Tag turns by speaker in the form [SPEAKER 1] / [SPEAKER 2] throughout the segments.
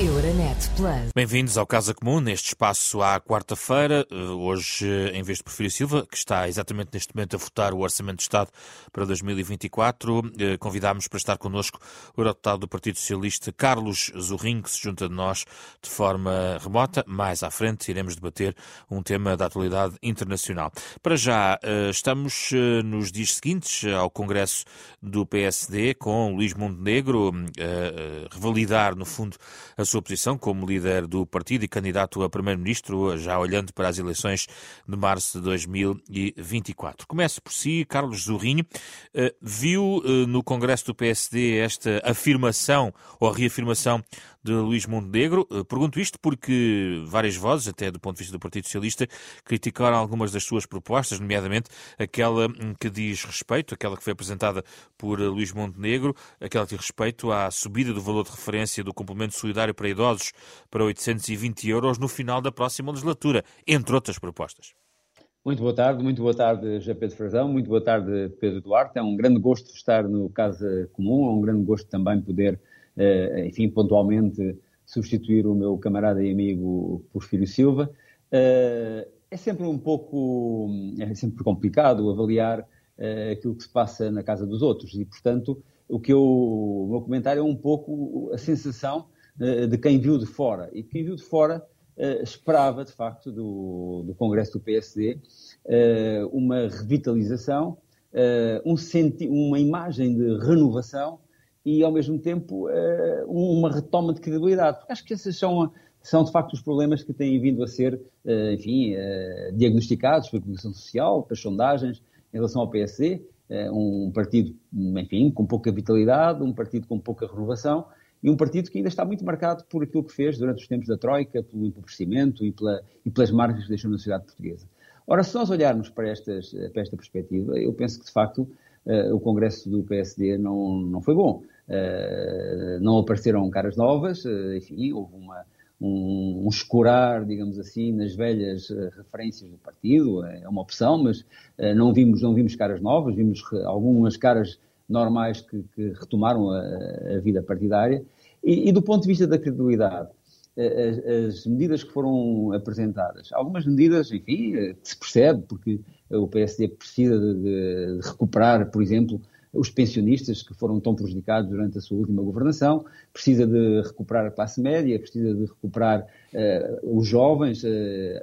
[SPEAKER 1] Euronet Plus.
[SPEAKER 2] Bem-vindos ao Casa Comum, neste espaço à quarta-feira. Eh, hoje, em vez de Porfírio Silva, que está exatamente neste momento a votar o Orçamento de Estado para 2024, eh, convidámos para estar connosco o deputado do Partido Socialista, Carlos Zorrinho, que se junta de nós de forma remota. Mais à frente iremos debater um tema da atualidade internacional. Para já, eh, estamos nos dias seguintes ao Congresso do PSD, com Luís Montenegro revalidar, no fundo, a sua posição como líder do partido e candidato a primeiro-ministro, já olhando para as eleições de março de 2024. Começo por si, Carlos Zorrinho. Eh, viu eh, no Congresso do PSD esta afirmação ou reafirmação de Luís Montenegro. Eh, pergunto isto porque várias vozes, até do ponto de vista do Partido Socialista, criticaram algumas das suas propostas, nomeadamente aquela hum, que diz respeito, aquela que foi apresentada por eh, Luís Montenegro, aquela que diz respeito à subida do valor de referência do complemento solidário para idosos para 820 euros no final da próxima legislatura, entre outras propostas.
[SPEAKER 3] Muito boa tarde, muito boa tarde, José Pedro Frazão, muito boa tarde, Pedro Duarte. É um grande gosto estar no Casa Comum, é um grande gosto também poder enfim, pontualmente substituir o meu camarada e amigo Porfírio Silva. Eh, é sempre um pouco, é sempre complicado avaliar eh, aquilo que se passa na casa dos outros e, portanto, o que eu, o meu comentário é um pouco a sensação de quem viu de fora. E quem viu de fora esperava, de facto, do, do Congresso do PSD uma revitalização, um senti uma imagem de renovação e, ao mesmo tempo, eh, uma retoma de credibilidade. Porque acho que esses são, são de facto, os problemas que têm vindo a ser, eh, enfim, eh, diagnosticados pela comunicação social, pelas sondagens, em relação ao PSD, um partido, enfim, com pouca vitalidade, um partido com pouca renovação, e um partido que ainda está muito marcado por aquilo que fez durante os tempos da Troika, pelo empobrecimento e, pela, e pelas marcas que deixou na sociedade portuguesa. Ora, se nós olharmos para, estas, para esta perspectiva, eu penso que, de facto, o Congresso do PSD não, não foi bom. Uh, não apareceram caras novas, uh, enfim, houve uma, um, um, digamos assim, nas velhas referências do partido, é uma opção, mas não, vimos, não vimos caras novas, vimos algumas caras normais que, que retomaram a, a, vida partidária. E, e, do ponto de vista da credibilidade, as, as, medidas que foram apresentadas, algumas medidas, enfim, que se percebe, porque o PSD precisa de, de, recuperar, por exemplo, os pensionistas que foram tão prejudicados durante a sua última governação, precisa de recuperar a classe média, precisa de recuperar uh, os jovens, uh,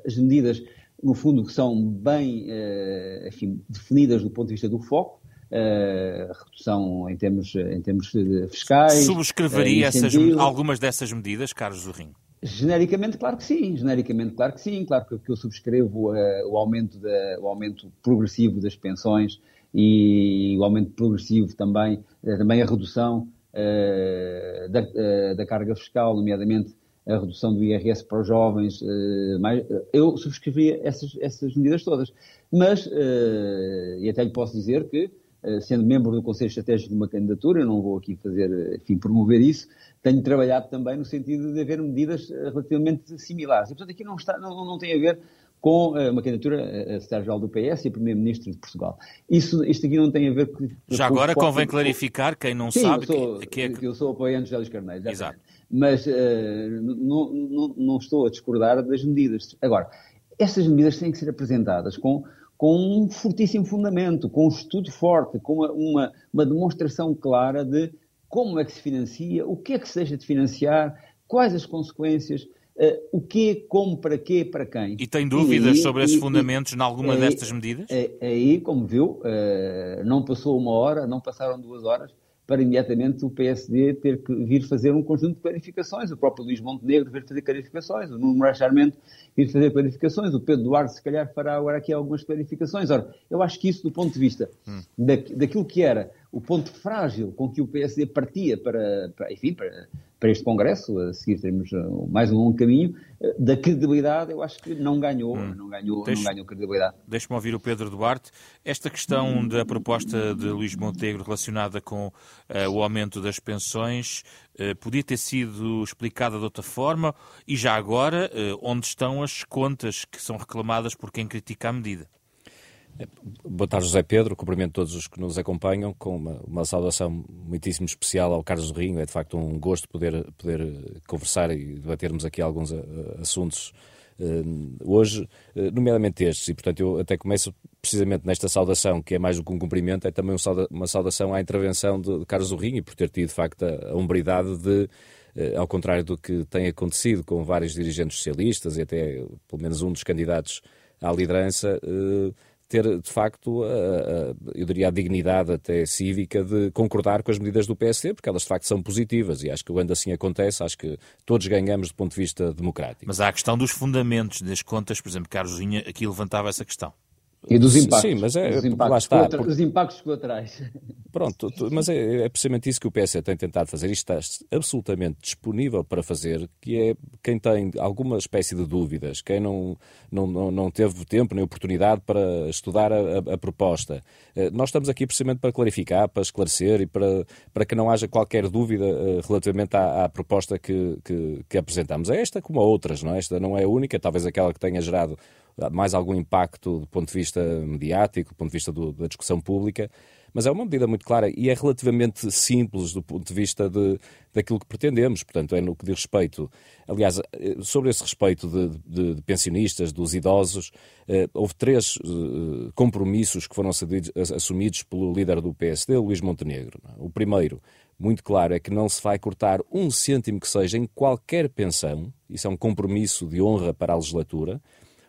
[SPEAKER 3] as medidas, no fundo, que são bem uh, enfim, definidas do ponto de vista do foco, Uh, redução em termos, em termos fiscais.
[SPEAKER 2] Subscreveria uh, essas, algumas dessas medidas, Carlos Zorrinho?
[SPEAKER 3] Genericamente, claro que sim. Genericamente, claro que sim. Claro que, que eu subscrevo uh, o, aumento da, o aumento progressivo das pensões e o aumento progressivo também, uh, também a redução uh, da, da, carga fiscal, nomeadamente a redução do IRS para os jovens. Mais, eu subscrevia essas, essas medidas todas. Mas, e até lhe posso dizer que eh, sendo membro do Conselho Estratégico de uma candidatura, eu não vou aqui fazer, enfim, promover isso, tenho trabalhado também no sentido de haver medidas eh, relativamente similares. E, portanto, aqui não, está, não, não tem a ver com uh, uma candidatura a secretário-geral do PS e Primeiro-Ministro de Portugal. Isso, isto aqui não tem a ver com...
[SPEAKER 2] Já agora convém clarificar, quem não
[SPEAKER 3] Sim,
[SPEAKER 2] sabe...
[SPEAKER 3] Eu sou,
[SPEAKER 2] que, é
[SPEAKER 3] eu sou apoiante de José Carneiro, exatamente. Exato. Mas uh, não, não, não estou a discordar das medidas. Agora, essas medidas têm que ser apresentadas com com um fortíssimo fundamento, com um estudo forte, com uma, uma, uma, demonstração clara de como é que se financia, o que é que se deixa de financiar, quais as consequências, uh, o que, como, para quê, para quem.
[SPEAKER 2] E tem dúvidas e, sobre e, esses fundamentos em alguma destas medidas?
[SPEAKER 3] Aí, como viu, uh, não passou uma hora, não passaram duas horas, para imediatamente o PSD ter que vir fazer um conjunto de clarificações. O próprio Luís Montenegro vir fazer clarificações, o Nuno Moraes Charmente vir fazer clarificações, o Pedro Duarte se calhar fará agora aqui algumas clarificações. Ora, eu acho que isso do ponto de vista hum. da, daquilo que era o ponto frágil com que o PSD partia para, para enfim, para, para este Congresso, a seguir teremos uh, mais um longo caminho, uh, da credibilidade eu acho que não ganhou, hum. não ganhou, Deixe, não ganhou credibilidade.
[SPEAKER 2] Deixe-me ouvir o Pedro Duarte. Esta questão hum. da proposta de Luís Montenegro relacionada com uh, o aumento das pensões uh, podia ter sido explicada de outra forma e já agora uh, onde estão as contas que são reclamadas por quem critica a medida?
[SPEAKER 1] Boa tarde, José Pedro. Cumprimento todos os que nos acompanham com uma, uma saudação muitíssimo especial ao Carlos Rinho. É de facto um gosto poder, poder conversar e debatermos aqui alguns uh, assuntos uh, hoje, uh, nomeadamente estes. E, portanto, eu até começo precisamente nesta saudação, que é mais do que um cumprimento, é também um uma saudação à intervenção de, de Carlos Rinho, por ter tido, de facto, a, a hombridade de ao contrário do que tem acontecido com vários dirigentes socialistas e até pelo menos um dos candidatos à liderança, ter, de facto, a, a, eu diria a dignidade até cívica de concordar com as medidas do PSD, porque elas de facto são positivas e acho que quando assim acontece, acho que todos ganhamos do ponto de vista democrático.
[SPEAKER 2] Mas há a questão dos fundamentos das contas, por exemplo, Carlos Vinha aqui levantava essa questão.
[SPEAKER 3] E dos impactos.
[SPEAKER 1] Sim, mas é,
[SPEAKER 3] dos impactos, está. Contra, dos impactos colaterais.
[SPEAKER 1] Pronto, mas é, é precisamente isso que o PS tem tentado fazer e está absolutamente disponível para fazer, que é quem tem alguma espécie de dúvidas, quem não, não, não, não teve tempo nem oportunidade para estudar a, a, a, proposta. Eh, nós estamos aqui precisamente para clarificar, para esclarecer e para, para que não haja qualquer dúvida eh, relativamente à, à proposta que, que, que apresentamos. É esta como a outras, não é? Esta não é a única, talvez aquela que tenha gerado mais algum impacto do ponto de vista mediático, do ponto de vista do, da discussão pública, mas é uma medida muito clara e é relativamente simples do ponto de vista de, daquilo que pretendemos. Portanto, é no que diz respeito. Aliás, sobre esse respeito de, de, de pensionistas, dos idosos, eh, houve três eh, compromissos que foram assumidos pelo líder do PSD, Luís Montenegro. O primeiro, muito claro, é que não se vai cortar um cêntimo que seja em qualquer pensão. Isso é um compromisso de honra para a legislatura.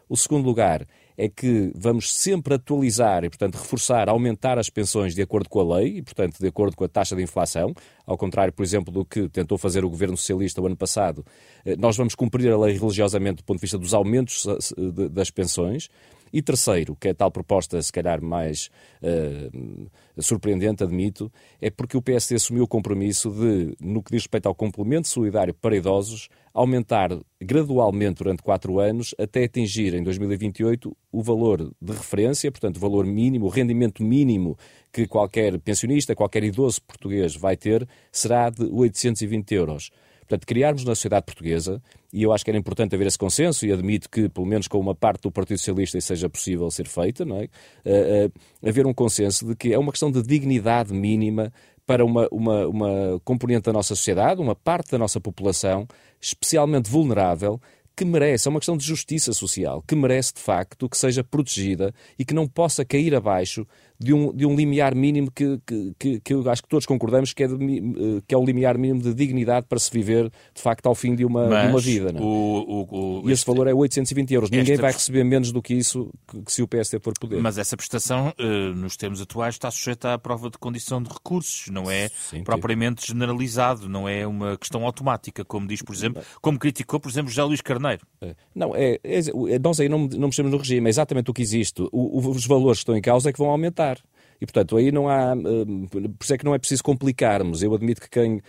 [SPEAKER 1] O segundo lugar é que vamos sempre atualizar e, portanto, reforçar, aumentar as pensões de acordo com a lei e, portanto, de acordo com a taxa de inflação, ao contrário, por exemplo, do que tentou fazer o governo socialista o ano passado. Eh, nós vamos cumprir a lei religiosamente do ponto de vista dos aumentos eh, das pensões. E terceiro, que é tal proposta, se calhar mais uh, surpreendente, admito, é porque o PSD assumiu o compromisso de, no que diz respeito ao complemento solidário para idosos, aumentar gradualmente durante quatro anos até atingir em 2028 o valor de referência, portanto, o valor mínimo, o rendimento mínimo que qualquer pensionista, qualquer idoso português vai ter, será de 820 euros. Portanto, criarmos na sociedade portuguesa, e eu acho que era importante haver esse consenso, e admito que, pelo menos com uma parte do Partido Socialista, isso seja possível ser feita, não é? Uh, uh, haver um consenso de que é uma questão de dignidade mínima para uma, uma, uma componente da nossa sociedade, uma parte da nossa população, especialmente vulnerável, que merece, é uma questão de justiça social, que merece de facto que seja protegida e que não possa cair abaixo de um, de um limiar mínimo que, que, que, eu acho que todos concordamos que é, de, eh, que é o limiar mínimo de dignidade para se viver, de facto, ao fim de uma, de uma vida. Não? É? O, o, o, e esse valor é 820 euros. Ninguém vai receber menos do que isso que, se o PSD for poder.
[SPEAKER 2] Mas essa prestação, uh, nos termos atuais, está sujeita à prova de condição de recursos, não é Sim, propriamente generalizado, não é uma questão automática, como diz, por exemplo, como criticou, por exemplo, José Luís Carneiro.
[SPEAKER 1] É. Não, é, é, é, nós aí não, não mexemos no regime, é exatamente o que existe. os valores que estão em causa é que vão aumentar. E, portanto, aí não há. Hum, por isso é que não é preciso complicarmos. Eu admito que quem.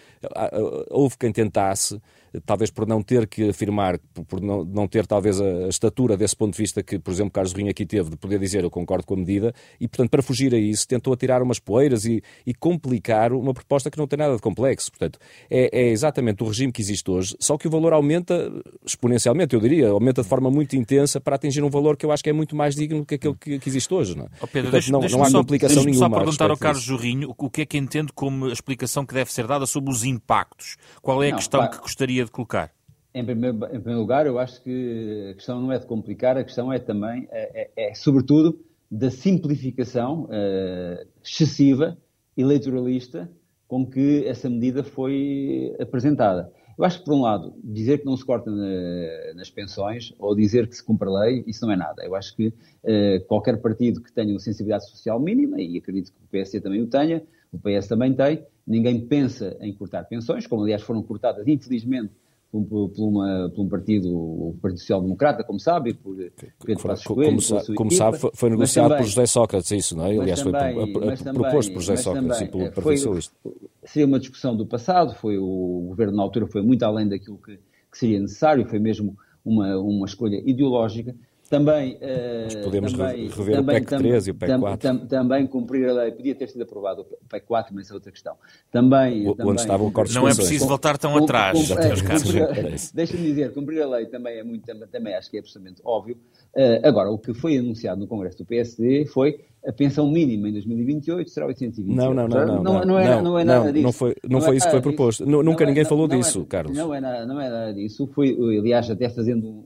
[SPEAKER 1] Houve quem tentasse talvez por não ter que afirmar, por não, não ter talvez a, a, estatura desse ponto de vista que, por exemplo, Carlos Rinho aqui teve, de poder dizer eu concordo com a medida, e portanto, para fugir a isso, tentou atirar umas poeiras e, e complicar uma proposta que não tem nada de complexo. Portanto, é, é, exatamente o regime que existe hoje, só que o valor aumenta exponencialmente, eu diria, aumenta de forma muito intensa para atingir um valor que eu acho que é muito mais digno do que aquele que, que existe hoje. Não, é?
[SPEAKER 2] oh Pedro, portanto, deixa, não, deixa não há só, complicação nenhuma. só perguntar ao Carlos Jorrinho o que é que entende como a explicação que deve ser dada sobre os impactos. Qual é a não, questão que gostaria de colocar?
[SPEAKER 3] Em primeiro, em primeiro, lugar, eu acho que a questão não é de complicar, a questão é também, é, é, é sobretudo, da simplificação uh, excessiva, eleitoralista, com que essa medida foi apresentada. Eu acho que, por um lado, dizer que não se corta na, nas pensões ou dizer que se cumpre a lei, isso não é nada. Eu acho que uh, qualquer partido que tenha uma sensibilidade social mínima, e acredito que o PSD também o tenha, o PS também tem, ninguém pensa em cortar pensões, como aliás foram cortadas, infelizmente, por, por, por, uma, por um partido, o Partido Social Democrata, como sabe, por
[SPEAKER 1] Pedro Passos Coelho, como, como sabe, foi, foi negociado também, por José Sócrates, isso, não é? Aliás, também, foi proposto por José Sócrates também, e pelo Partido Socialista.
[SPEAKER 3] Seria uma discussão do passado, foi o governo na altura foi muito além daquilo que, que seria necessário, foi mesmo uma, uma escolha ideológica, Também,
[SPEAKER 1] uh, podemos também, rever também, o PEC 3 e o PEC 4. Tam,
[SPEAKER 3] também cumprir a lei, podia ter sido aprovado o PEC 4, mas é outra questão. Também,
[SPEAKER 1] o,
[SPEAKER 3] também
[SPEAKER 1] onde estava o corte
[SPEAKER 2] Não é preciso com, voltar tão com, atrás, com,
[SPEAKER 3] é, Deixa-me dizer, cumprir a lei também é muito, também acho que é absolutamente óbvio. Uh, agora, o que foi anunciado no Congresso do PSD foi a pensão mínima em 2028 será 820
[SPEAKER 1] não, não, não, não, não, não, é, não, é nada disso. Não foi, não foi isso que foi proposto. Nunca ninguém falou disso, Carlos.
[SPEAKER 3] Não é, nada, não é nada disso. Foi, aliás, até fazendo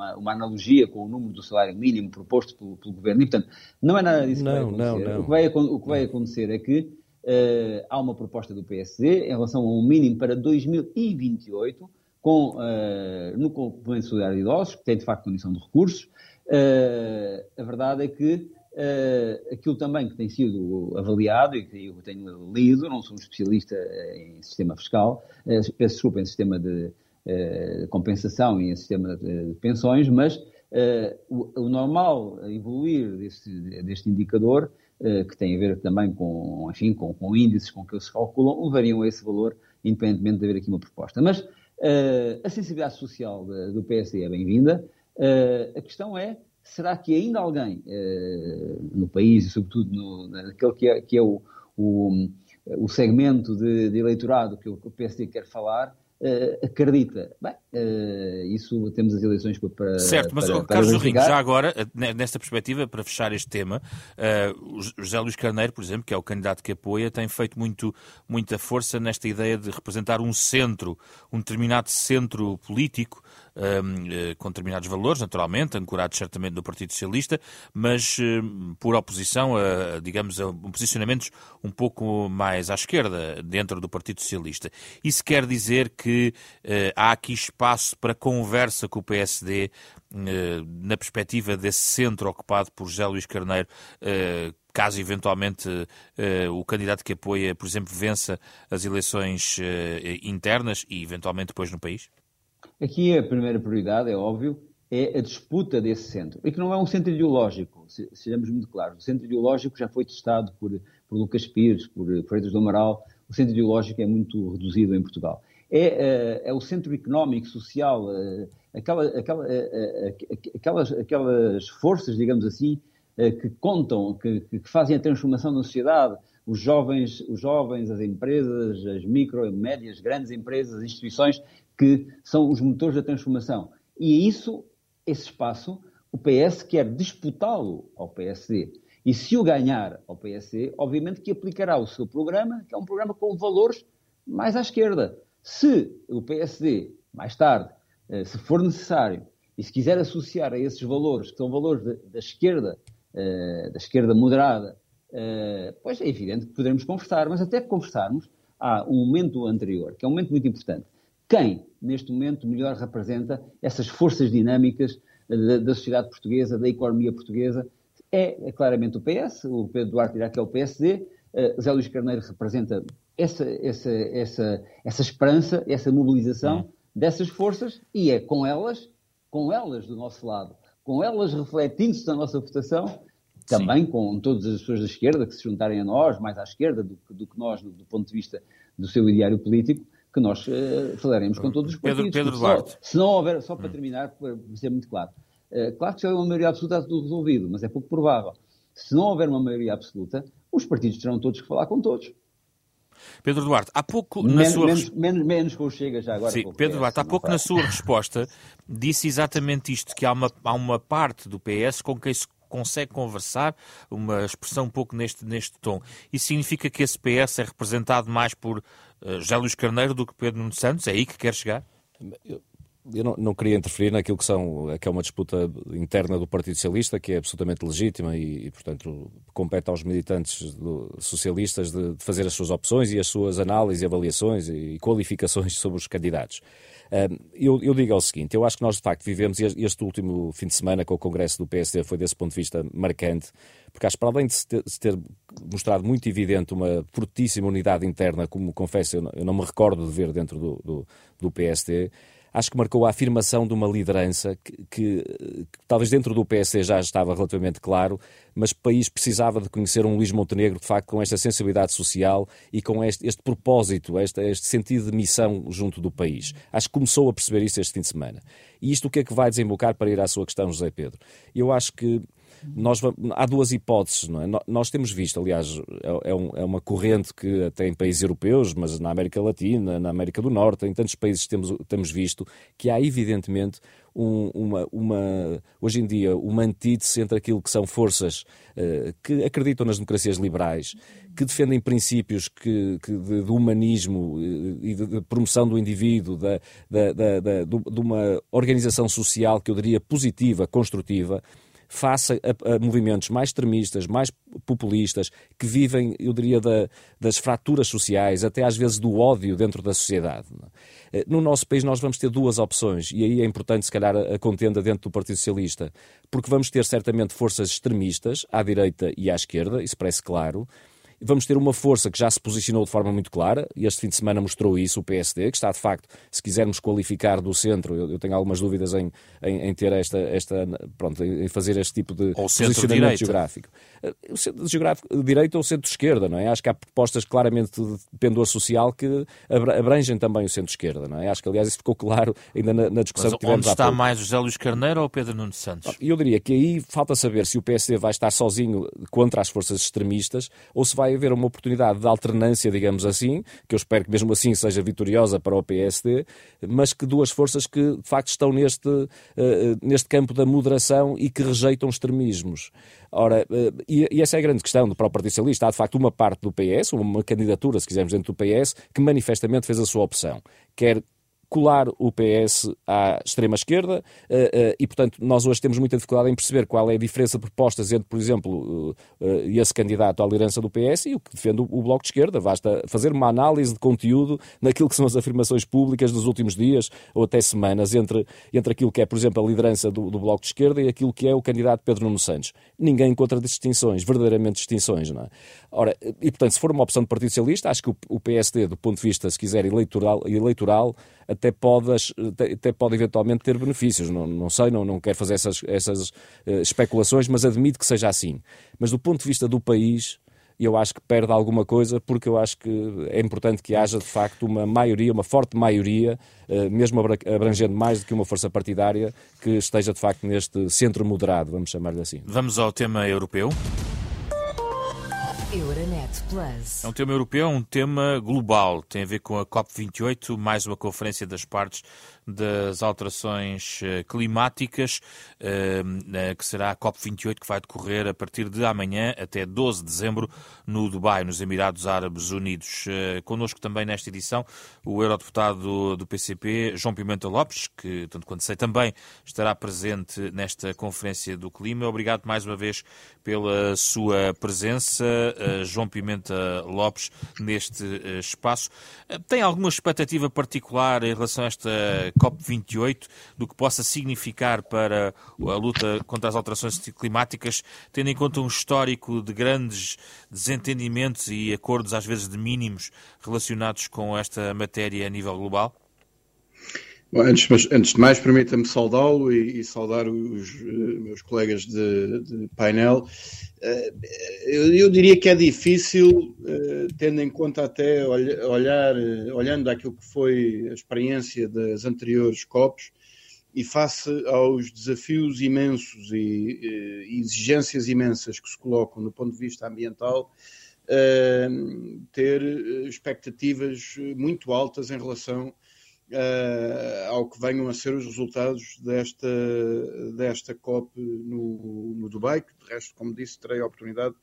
[SPEAKER 3] uma, uma analogia com o número do salário mínimo proposto pelo, pelo governo. E, portanto, não é nada disso que vai acontecer. Não, não. O, que vai, o que vai acontecer é que uh, há uma proposta do PSD em relação a um mínimo para 2028, com, uh, no complemento solidário de idosos, que tem de facto condição de recursos. Uh, a verdade é que Uh, aquilo também que tem sido avaliado e que eu tenho lido, não sou um especialista em sistema fiscal, uh, peço desculpa, em sistema de uh, compensação e em sistema de pensões, mas o, o, normal evoluir deste, indicador, que tem a ver também com, enfim, com, com índices com que eles se calculam, levariam a esse valor, independentemente de haver aqui uma proposta. Mas a sensibilidade social do PSD é bem-vinda. a questão é será que ainda alguém uh, no país e, sobretudo, no, naquele que é, que é o, o, o segmento de, de, eleitorado que o, que o PSD quer falar, uh, acredita. Bem, uh, isso temos as eleições para.
[SPEAKER 2] Certo, mas
[SPEAKER 3] para,
[SPEAKER 2] para Carlos Rinho, já agora, nesta perspectiva, para fechar este tema, uh, José Luís Carneiro, por exemplo, que é o candidato que apoia, tem feito muito, muita força nesta ideia de representar um centro, um determinado centro político com determinados valores, naturalmente, ancorados certamente no Partido Socialista, mas uh, por oposição a, digamos, a posicionamentos um pouco mais à esquerda dentro do Partido Socialista. Isso quer dizer que uh, há aqui espaço para conversa com o PSD na perspectiva desse centro ocupado por José Luís Carneiro, caso eventualmente o candidato que apoia, por exemplo, vença as eleições internas e eventualmente depois no país?
[SPEAKER 3] Aqui a primeira prioridade, é óbvio, é a disputa desse centro. E que não é um centro ideológico, sejamos muito claros. O centro ideológico já foi testado por, por Lucas Pires, por Freitas do Amaral. O centro ideológico é muito reduzido em Portugal. É, é, é o centro económico, social, é, aquela, aquela, é, aquelas, aquelas forças, digamos assim, que contam, que, que fazem a transformação da sociedade, os jovens, os jovens, as empresas, as micro, médias, grandes empresas, as instituições que são os motores da transformação. E isso, esse espaço, o PS quer disputá-lo ao PSD. E se o ganhar ao PSD, obviamente que aplicará o seu programa, que é um programa com valores mais à esquerda. Se o PSD, mais tarde, eh, se for necessário, e se quiser associar a esses valores, que são valores da esquerda, eh, da esquerda moderada, eh, pois é evidente que poderemos conversar, mas até que conversarmos, há um momento anterior, que é um momento muito importante, quem, neste momento, melhor representa essas forças dinâmicas da, da sociedade portuguesa, da economia portuguesa, é, é, claramente o PS, o Pedro Duarte dirá que é o PSD, uh, eh, Zé Luís Carneiro representa essa, essa, essa, essa esperança, essa mobilização hum. dessas forças e é com elas, com elas do nosso lado, com elas refletindo-se na nossa votação, também Sim. com todas as pessoas da esquerda que se juntarem a nós, mais à esquerda do, do que nós, do, do ponto de vista do seu ideário político, que nós uh, falaremos com todos os partidos.
[SPEAKER 2] Pedro, Pedro Duarte.
[SPEAKER 3] Só, se não houver, só para hum. terminar, para ser muito claro, uh, claro que se houver uma maioria absoluta está tudo resolvido, mas é pouco provável. Se não houver uma maioria absoluta, os partidos terão todos que falar com todos.
[SPEAKER 2] Pedro Duarte, há pouco
[SPEAKER 3] na menos, sua... Menos, menos, menos com o Chega já agora.
[SPEAKER 2] Sim, Pedro PS, Duarte, há pouco na sua resposta disse exatamente isto, que há uma, há uma parte do PS com quem se consegue conversar, uma expressão um pouco neste, neste tom. Isso significa que esse PS é representado mais por uh, José Luís Carneiro do que Pedro Nuno Santos? É aí que quer chegar?
[SPEAKER 1] Eu, eu não, não, queria interferir naquilo que, são, que é uma disputa interna do Partido Socialista, que é absolutamente legítima e, e portanto, compete aos militantes do, socialistas de, de, fazer as suas opções e as suas análises, avaliações e qualificações sobre os candidatos. Eu, eu, digo o seguinte: eu acho que nós de facto vivemos, este último fim de semana com o Congresso do PSD foi desse ponto de vista marcante, porque acho que para além de se ter, se ter mostrado muito evidente uma fortíssima unidade interna, como confesso, eu não, eu não me recordo de ver dentro do, do, do PSD. Acho que marcou a afirmação de uma liderança que, que, que, talvez dentro do PSD já estava relativamente claro, mas o país precisava de conhecer um Luís Montenegro, de facto, com esta sensibilidade social e com este, este propósito, este, este sentido de missão junto do país. Acho que começou a perceber isso este fim de semana. E isto o que é que vai desembocar para ir à sua questão, José Pedro? Eu acho que nós, há duas hipóteses, não é? Nós temos visto, aliás, é, é, um, é, uma corrente que até em países europeus, mas na América Latina, na América do Norte, em tantos países temos, temos visto que há evidentemente um, uma, uma, hoje em dia, uma antítese entre aquilo que são forças uh, que acreditam nas democracias liberais, que defendem princípios que, que de, de, humanismo eh, e de, de, promoção do indivíduo, da, da, da, da, de uma organização social que eu diria positiva, construtiva, face a, a, movimentos mais extremistas, mais populistas, que vivem, eu diria, da, das fraturas sociais, até às vezes do ódio dentro da sociedade. É? Eh, no nosso país nós vamos ter duas opções, e aí é importante, se calhar, a contenda dentro do Partido Socialista, porque vamos ter certamente forças extremistas, à direita e à esquerda, isso parece claro, Vamos ter uma força que já se posicionou de forma muito clara, e este fim de semana mostrou isso, o PSD, que está de facto, se quisermos qualificar do centro, eu, eu tenho algumas dúvidas em, em, em, ter esta, esta pronto, em fazer este tipo de
[SPEAKER 2] ou
[SPEAKER 1] posicionamento geográfico. Eh, o centro geográfico direito ou centro-esquerda, não é? Acho que há propostas claramente de pendor social que abrangem também o centro-esquerda, não é? Acho que, aliás, isso ficou claro ainda na, na discussão
[SPEAKER 2] Mas
[SPEAKER 1] que tivemos
[SPEAKER 2] onde está mais José Luís Carneiro ou Pedro Nuno Santos?
[SPEAKER 1] Eu diria que aí falta saber se o PSD vai estar sozinho contra as forças extremistas ou se vai vai haver uma oportunidade de alternância, digamos assim, que eu espero que mesmo assim seja vitoriosa para o PSD, mas que duas forças que de facto estão neste, uh, neste campo da moderação e que rejeitam extremismos. Ora, uh, e, e, essa é a grande questão para o Partido Socialista. Há de facto uma parte do PS, uma candidatura, se quisermos, dentro do PS, que manifestamente fez a sua opção. Quer colar o PS à extrema-esquerda eh, eh, e, portanto, nós hoje temos muita dificuldade em perceber qual é a diferença de propostas entre, por exemplo, eh, esse candidato à liderança do PS e o que defende o Bloco de Esquerda. Basta fazer uma análise de conteúdo naquilo que são as afirmações públicas dos últimos dias ou até semanas entre, entre aquilo que é, por exemplo, a liderança do, do Bloco de Esquerda e aquilo que é o candidato Pedro Nuno Santos. Ninguém encontra distinções, verdadeiramente distinções, não é? Ora, e portanto, se for uma opção do Partido Socialista, acho que o, o PSD, do ponto de vista, se quiser, eleitoral, eleitoral até pode, até pode eventualmente ter benefícios. Não, não sei, não, não quero fazer essas, essas uh, especulações, mas admito que seja assim. Mas do ponto de vista do país, eu acho que perde alguma coisa, porque eu acho que é importante que haja de facto uma maioria, uma forte maioria, uh, mesmo abrangendo mais do que uma força partidária, que esteja de facto neste centro moderado, vamos chamar-lhe assim.
[SPEAKER 2] Vamos ao tema europeu.
[SPEAKER 4] Euronet Plus.
[SPEAKER 2] É um tema europeu, um tema global. Tem a ver com a COP28, mais uma conferência das partes das alterações eh, climáticas, eh, eh, que será a COP28, que vai decorrer a partir de amanhã até 12 de dezembro no Dubai, nos Emirados Árabes Unidos. Connosco também nesta edição o eurodeputado do PCP, João Pimenta Lopes, que, tanto quanto sei, também estará presente nesta Conferência do Clima. Obrigado mais uma vez pela sua presença, João Pimenta Lopes, neste espaço. Tem alguma expectativa particular em relação a esta COP28, do que possa significar para a luta contra as alterações climáticas, tendo em conta um histórico de grandes desentendimentos e acordos, às vezes de mínimos, relacionados com esta matéria a nível global?
[SPEAKER 5] Bom, antes, antes, de mais, permita-me saudá-lo e, e, saudar os uh, meus colegas de, de painel. Uh, eu, eu, diria que é difícil, uh, tendo em conta até olha, olhar, olhando aquilo que foi a experiência das anteriores COPs e face aos desafios imensos e, exigências imensas que se colocam do ponto de vista ambiental, ter expectativas muito altas em relação ao que venham a ser os resultados desta, desta COP no, no Dubai, que de resto, como disse, terei a oportunidade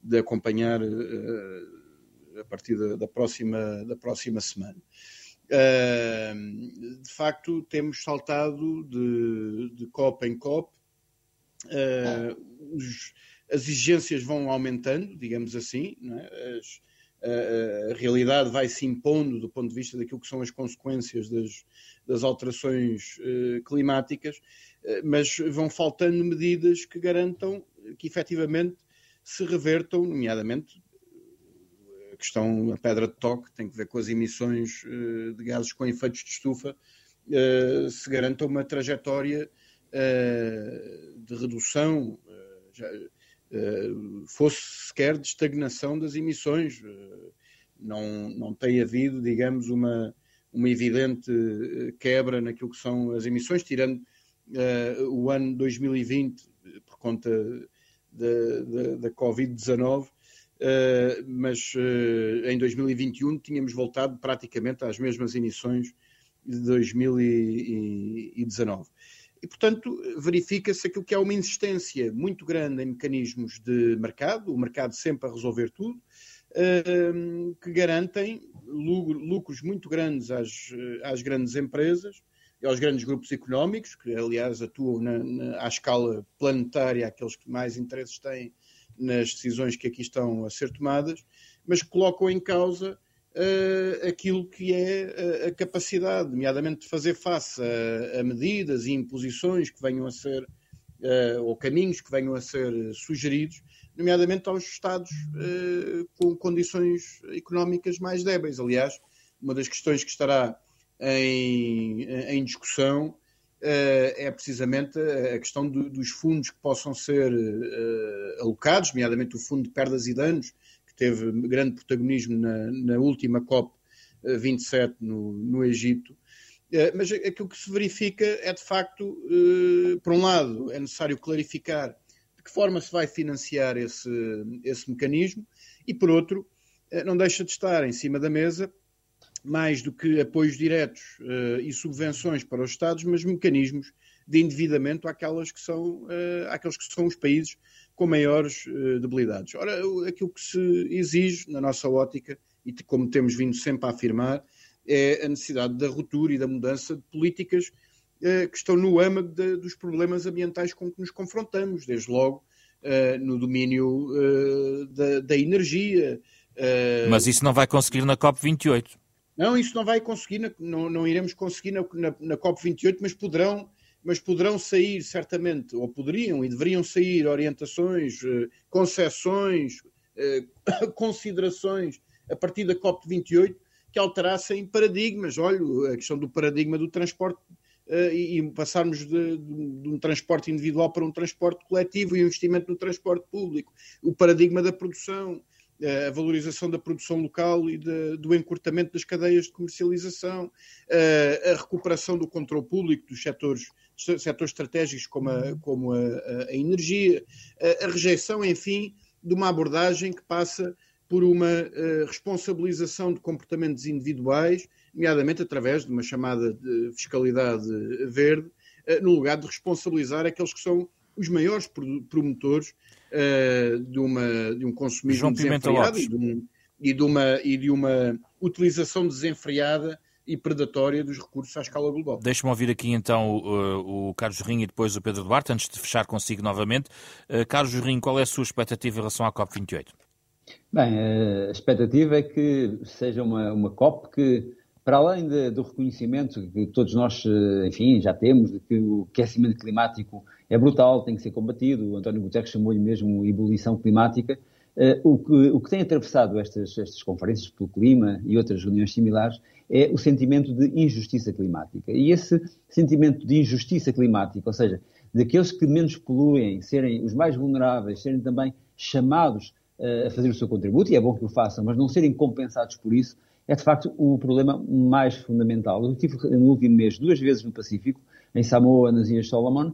[SPEAKER 5] de acompanhar uh, a partir da, da, próxima, da próxima semana. Uh, de facto, temos saltado de, de COP em COP. Os, as exigências vão aumentando, digamos assim, é? as, a, realidade vai se impondo do ponto de vista daquilo que são as consequências das, das alterações uh, climáticas, uh, mas vão faltando medidas que garantam que efetivamente se revertam, nomeadamente a questão, a pedra de toque, tem que ver com as emissões uh, de gases com efeitos de estufa se garanta uma trajetória de redução, já, fosse sequer de estagnação das emissões. não, não tem havido, digamos, uma, uma evidente quebra naquilo que são as emissões, tirando o ano 2020, por conta da, da Covid-19, Uh, mas uh, em 2021 tínhamos voltado praticamente às mesmas emissões de 2019. E, portanto, verifica-se aquilo que é uma insistência muito grande em mecanismos de mercado, o mercado sempre a resolver tudo, uh, que garantem lucros muito grandes às, às grandes empresas e aos grandes grupos económicos, que aliás atuam na, na, à escala planetária, aqueles que mais interesses têm nas decisões que aqui estão a ser tomadas, mas colocam em causa uh, aquilo que é a, a, capacidade, nomeadamente de fazer face a, a, medidas e imposições que venham a ser, uh, ou caminhos que venham a ser sugeridos, nomeadamente aos Estados uh, com condições económicas mais débeis. Aliás, uma das questões que estará em, em discussão é precisamente a questão do, dos fundos que possam ser alocados, nomeadamente o Fundo de Perdas e Danos, teve grande protagonismo na, na última COP 27 no, no Egito. Uh, mas aquilo que se verifica é, de facto, por um lado, é necessário clarificar de que forma se vai financiar esse, esse mecanismo, e por outro, não deixa de estar em cima da mesa mais do que apoios diretos e subvenções para os Estados, mas mecanismos de endividamento àquelas que são, àqueles que são os países com maiores uh, debilidades. Ora, aquilo que se exige, na nossa ótica, e como temos vindo sempre a afirmar, é a necessidade da ruptura e da mudança de políticas que estão no âmago de, dos problemas ambientais com que nos confrontamos, desde logo no domínio da, da, energia.
[SPEAKER 2] Mas isso não vai conseguir na COP28.
[SPEAKER 5] Não, isso não vai conseguir, não, não iremos conseguir na, na, na COP28, mas poderão, mas poderão sair certamente, ou poderiam e deveriam sair orientações, eh, concessões, eh, considerações a partir da COP28 que alterassem paradigmas. Olha, a questão do paradigma do transporte eh, e passarmos de, de, de, um transporte individual para um transporte coletivo e um investimento no transporte público, o paradigma da produção, a valorização da produção local e de, do encurtamento das cadeias de comercialização, a recuperação do controle público dos setores, setores estratégicos como a, como a, a energia, a, rejeição, enfim, de uma abordagem que passa por uma responsabilização de comportamentos individuais, nomeadamente através de uma chamada de fiscalidade verde, no lugar de responsabilizar aqueles que são os maiores promotores uh, de, uma, de um consumismo desenfreado e de, um, e, de uma, e de uma utilização desenfreada e predatória dos recursos à escala global.
[SPEAKER 2] Deixe-me ouvir aqui então o, o Carlos Rinho e depois o Pedro Duarte, antes de fechar consigo novamente. Uh, Carlos Rinho, qual é a sua expectativa em relação à COP28?
[SPEAKER 3] Bem, a expectativa é que seja uma, uma COP que para além de, do reconhecimento que todos nós, eh, enfim, já temos, de que o aquecimento climático é brutal, tem que ser combatido, o António Guterres chamou-lhe mesmo ebulição climática, uh, o, que, o que tem atravessado estas, estas conferências pelo clima e outras reuniões similares é o sentimento de injustiça climática. E esse sentimento de injustiça climática, ou seja, daqueles que menos poluem, serem os mais vulneráveis, serem também chamados uh, a fazer o seu contributo, e é bom que o façam, mas não serem compensados por isso, é de facto o problema mais fundamental. Eu estive no último mês duas vezes no Pacífico, em Samoa, nas Ilhas Solomon,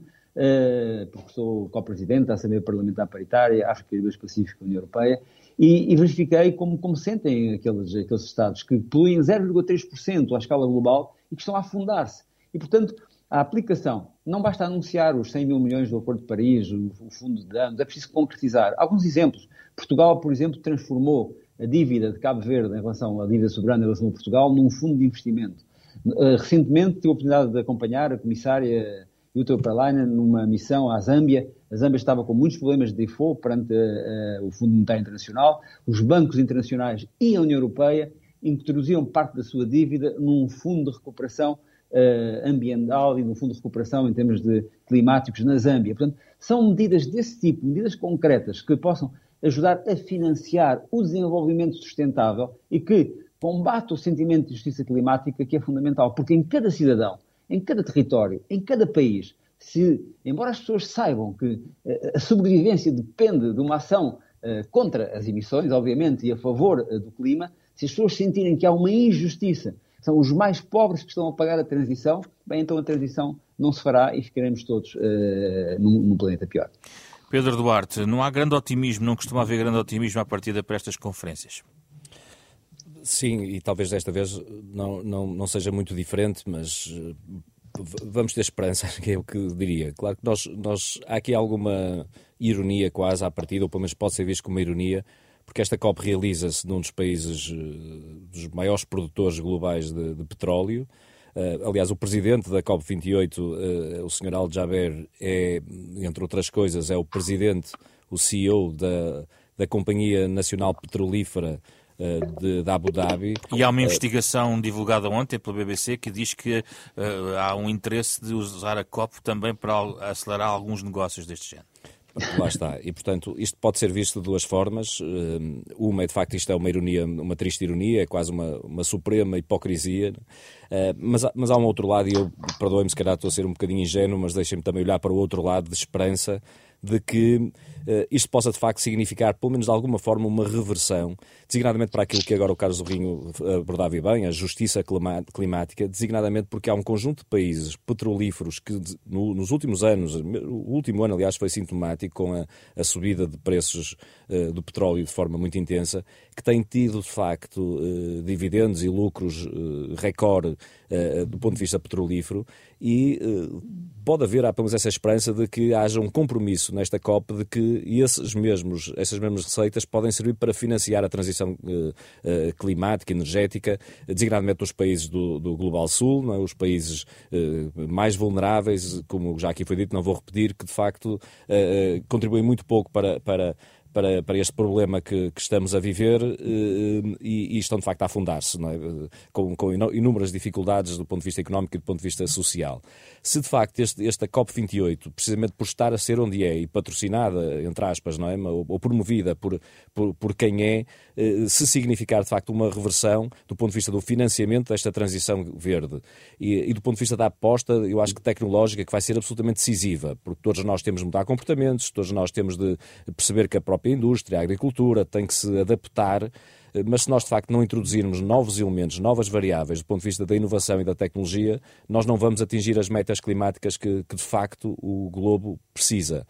[SPEAKER 3] porque sou co-presidente da Assembleia Parlamentar Paritária, África e Pacífico, União Europeia, e, e verifiquei como, como, sentem aqueles, aqueles Estados que poluem 0,3% à escala global e que estão a afundar-se. E, portanto, a aplicação, não basta anunciar os 100 mil milhões do Acordo de Paris, o, o Fundo de Danos, é preciso concretizar. Alguns exemplos. Portugal, por exemplo, transformou a dívida de Cabo Verde em relação à dívida soberana em relação a Portugal num fundo de investimento. Uh, recentemente tive a oportunidade de acompanhar a comissária Jutta Perlainen numa missão à Zâmbia. A Zâmbia estava com muitos problemas de default perante uh, o Fundo Monetário Internacional. Os bancos internacionais e a União Europeia introduziam parte da sua dívida num fundo de recuperação uh, ambiental e num fundo de recuperação em termos de climáticos na Zâmbia. Portanto, são medidas desse tipo, medidas concretas que possam ajudar a financiar o desenvolvimento sustentável e que combate o sentimento de justiça climática que é fundamental, porque em cada cidadão, em cada território, em cada país, se, embora as pessoas saibam que a sobrevivência depende de uma ação contra as emissões, obviamente, e a favor do clima, se as pessoas sentirem que há uma injustiça, são os mais pobres que estão a pagar a transição, bem, então a transição não se fará e ficaremos todos uh, num planeta pior.
[SPEAKER 2] Pedro Duarte, não há grande otimismo, não costuma haver grande otimismo à partida para estas conferências.
[SPEAKER 1] Sim, e talvez desta vez não, não, não seja muito diferente, mas eh, vamos ter esperança, que é o que diria. Claro que nós, nós há aqui alguma ironia quase à partida, ou pelo menos pode ser visto como uma ironia, porque esta COP realiza-se num dos países eh, dos maiores produtores globais de, de petróleo, Uh, aliás, o presidente da COP28, uh, o Sr. Al Jaber, é, entre outras coisas, é o presidente, o CEO da, da Companhia Nacional Petrolífera de, de, Abu Dhabi.
[SPEAKER 2] E há uma investigação divulgada ontem pela BBC que diz que há um interesse de usar a COP também para acelerar alguns negócios deste género.
[SPEAKER 1] Lá está. E, portanto, isto pode ser visto de duas formas. Uma é, de facto, isto é uma ironia, uma triste ironia, é quase uma, uma suprema hipocrisia. Eh, mas, mas há um outro lado, e eu, perdoem-me se calhar estou a ser um bocadinho ingênuo, mas deixem-me também olhar para o outro lado de esperança de que uh, isto possa de facto significar, pelo menos de alguma forma, uma reversão, designadamente para aquilo que agora o Carlos do Rinho abordava bem, a justiça climática, designadamente porque há um conjunto de países petrolíferos que no, nos últimos anos, o último ano aliás foi sintomático com a, a subida de preços uh, do petróleo de forma muito intensa, que têm tido de facto uh, dividendos e lucros recorde do ponto de vista petrolífero e pode haver, há pelo menos essa esperança de que haja um compromisso nesta COP de que esses mesmos, essas mesmas receitas podem servir para financiar a transição uh, uh, climática, energética, designadamente os países do, do Global Sul, é? os países uh, mais vulneráveis, como já aqui foi dito, não vou repetir, que de facto contribuem muito pouco para, para para, para este problema que, que estamos a viver eh, e, e, estão de facto a afundar-se, é? com, com, inúmeras dificuldades do ponto de vista económico e do ponto de vista social. Se de facto este, esta COP28, precisamente por estar a ser onde é e patrocinada, entre aspas, não é? ou, ou promovida por, por, por quem é, eh, se significar de facto uma reversão do ponto de vista do financiamento desta transição verde e, e do ponto de vista da aposta, eu acho que tecnológica, que vai ser absolutamente decisiva, porque todos nós temos de mudar comportamentos, todos nós temos de perceber que a própria própria indústria, a agricultura, tem que se adaptar, eh, mas se nós de facto não introduzirmos novos elementos, novas variáveis do ponto de vista da inovação e da tecnologia, nós não vamos atingir as metas climáticas que, que de facto o globo precisa.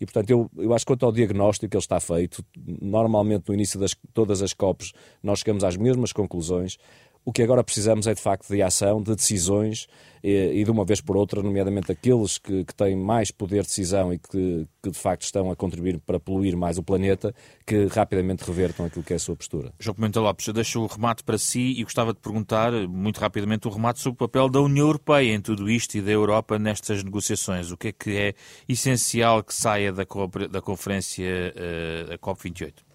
[SPEAKER 1] E, portanto, eu, eu acho que quanto ao diagnóstico que ele está feito, normalmente no início de todas as COPs nós chegamos às mesmas conclusões. O que agora precisamos é, de facto, de ação, de decisões e, e de uma vez por outra, nomeadamente aqueles que, que têm mais poder de decisão e que, que, de facto, estão a contribuir para poluir mais o planeta, que rapidamente revertam aquilo que é a sua postura.
[SPEAKER 2] João Pimenta Lopes, deixo o remate para si e gostava de perguntar, muito rapidamente, o remate sobre o papel da União Europeia em tudo isto e da Europa nestas negociações. O que é que é essencial que saia da, da conferência uh, da COP28?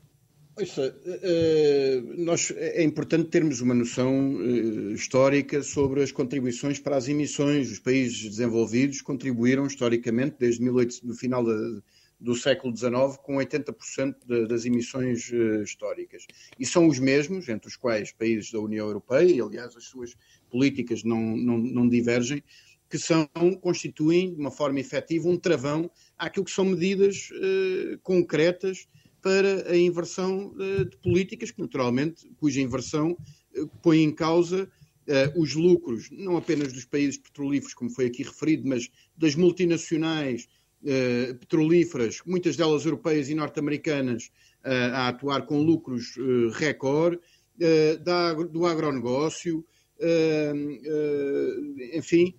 [SPEAKER 5] Ouça, eh, nós, é importante termos uma noção eh, histórica sobre as contribuições para as emissões. Os países desenvolvidos contribuíram historicamente, desde 18, no final do século XIX, com 80% das emissões eh, históricas. E são os mesmos, entre os quais países da União Europeia, e aliás as suas políticas não, não, não divergem, que são, constituem de uma forma efetiva um travão àquilo que são medidas concretas para a inversão uh, de políticas, que naturalmente, cuja inversão uh, põe em causa uh, os lucros, não apenas dos países petrolíferos, como foi aqui referido, mas das multinacionais petrolíferas, muitas delas europeias e norte-americanas, a atuar com lucros recorde, do agronegócio, enfim,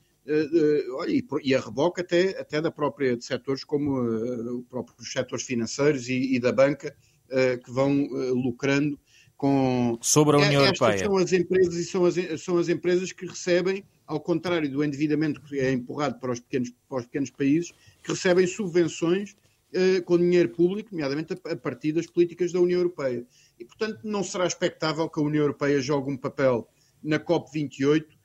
[SPEAKER 5] e, e a reboque até, até da própria de setores como uh, próprios setores financeiros e, e da banca uh, que vão lucrando com
[SPEAKER 2] sobre a União Europeia.
[SPEAKER 5] São as empresas e são as, são as empresas que recebem, ao contrário do endividamento que é empurrado para os pequenos, para os pequenos países, que recebem subvenções uh, com dinheiro público, nomeadamente a, a partir das políticas da União Europeia. E, portanto, não será expectável que a União Europeia jogue um papel na COP28 eh,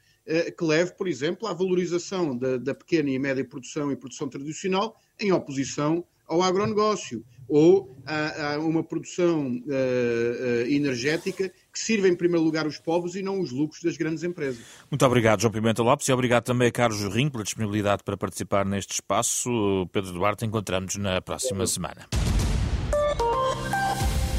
[SPEAKER 5] que leve, por exemplo, à valorização da, da, pequena e média produção e produção tradicional, em oposição ao agronegócio ou a, a uma produção uh, uh, energética que sirva em primeiro lugar os povos e não os lucros das grandes empresas.
[SPEAKER 2] Muito obrigado, João Pimenta Lopes, e obrigado também a Carlos Rim pela disponibilidade para participar neste espaço. Pedro Duarte, encontramos na próxima semana.